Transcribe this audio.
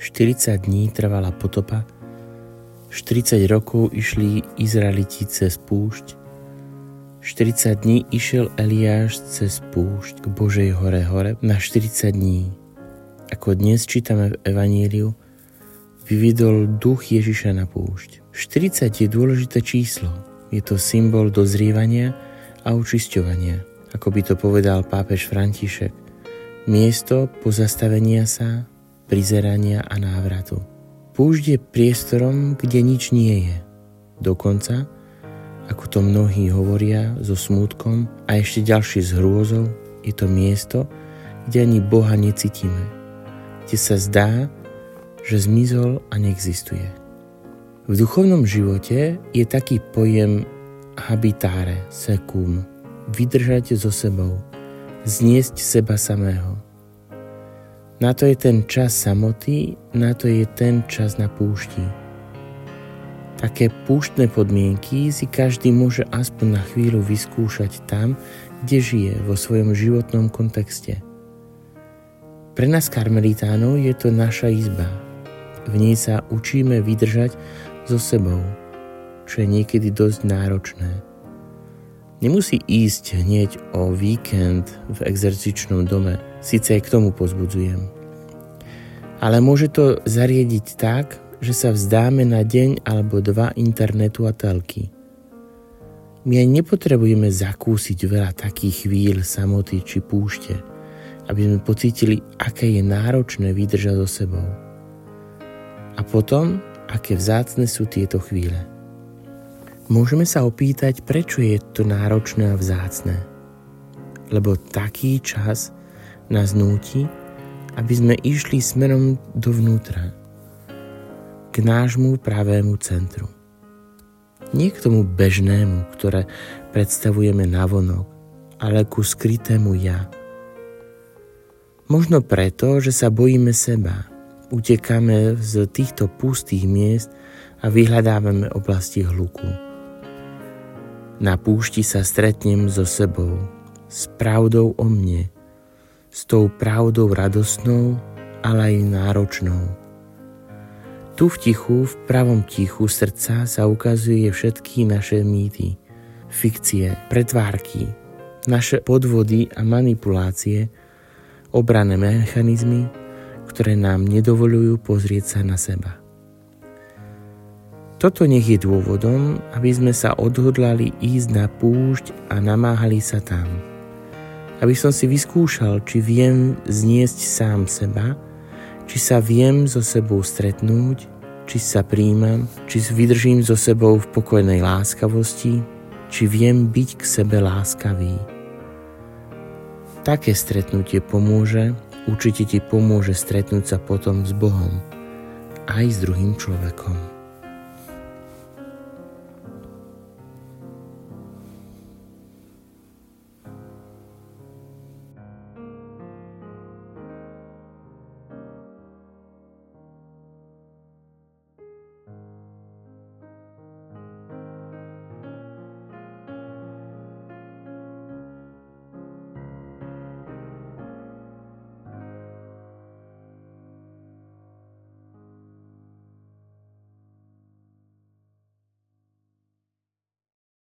40 dní trvala potopa, 40 rokov išli Izraeliti cez púšť, 40 dní išiel Eliáš cez púšť k Božej hore hore na 40 dní. Ako dnes čítame v Evaníliu, vyvidol duch Ježiša na púšť. 40 je dôležité číslo. Je to symbol dozrievania a očisťovania. Ako by to povedal pápež František. Miesto pozastavenia sa, prizerania a návratu. Púšť je priestorom, kde nič nie je. Dokonca, ako to mnohí hovoria, so smútkom a ešte ďalšie s hrôzou, je to miesto, kde ani Boha necítime, kde sa zdá, že zmizol a neexistuje. V duchovnom živote je taký pojem habitáre, sekum, vydržať so sebou, zniesť seba samého – na to je ten čas samoty, na to je ten čas na púšti. Také púštne podmienky si každý môže aspoň na chvíľu vyskúšať tam, kde žije vo svojom životnom kontexte. Pre nás karmelitánov je to naša izba. V nej sa učíme vydržať so sebou, čo je niekedy dosť náročné. Nemusí ísť hneď o víkend v exercičnom dome, síce aj k tomu pozbudzujem. Ale môže to zariediť tak, že sa vzdáme na deň alebo dva internetu a telky. My aj nepotrebujeme zakúsiť veľa takých chvíľ samoty či púšte, aby sme pocítili, aké je náročné vydržať so sebou. A potom, aké vzácne sú tieto chvíle. Môžeme sa opýtať, prečo je to náročné a vzácne. Lebo taký čas nás núti, aby sme išli smerom dovnútra, k nášmu pravému centru. Nie k tomu bežnému, ktoré predstavujeme navonok, ale ku skrytému ja. Možno preto, že sa bojíme seba, utekáme z týchto pustých miest a vyhľadávame oblasti hluku. Na púšti sa stretnem so sebou, s pravdou o mne, s tou pravdou radosnou, ale aj náročnou. Tu v tichu, v pravom tichu srdca sa ukazuje všetky naše mýty, fikcie, pretvárky, naše podvody a manipulácie, obrané mechanizmy, ktoré nám nedovolujú pozrieť sa na seba. Toto nech je dôvodom, aby sme sa odhodlali ísť na púšť a namáhali sa tam. Aby som si vyskúšal, či viem zniesť sám seba, či sa viem so sebou stretnúť, či sa príjmam, či vydržím so sebou v pokojnej láskavosti, či viem byť k sebe láskavý. Také stretnutie pomôže, určite ti pomôže stretnúť sa potom s Bohom, aj s druhým človekom.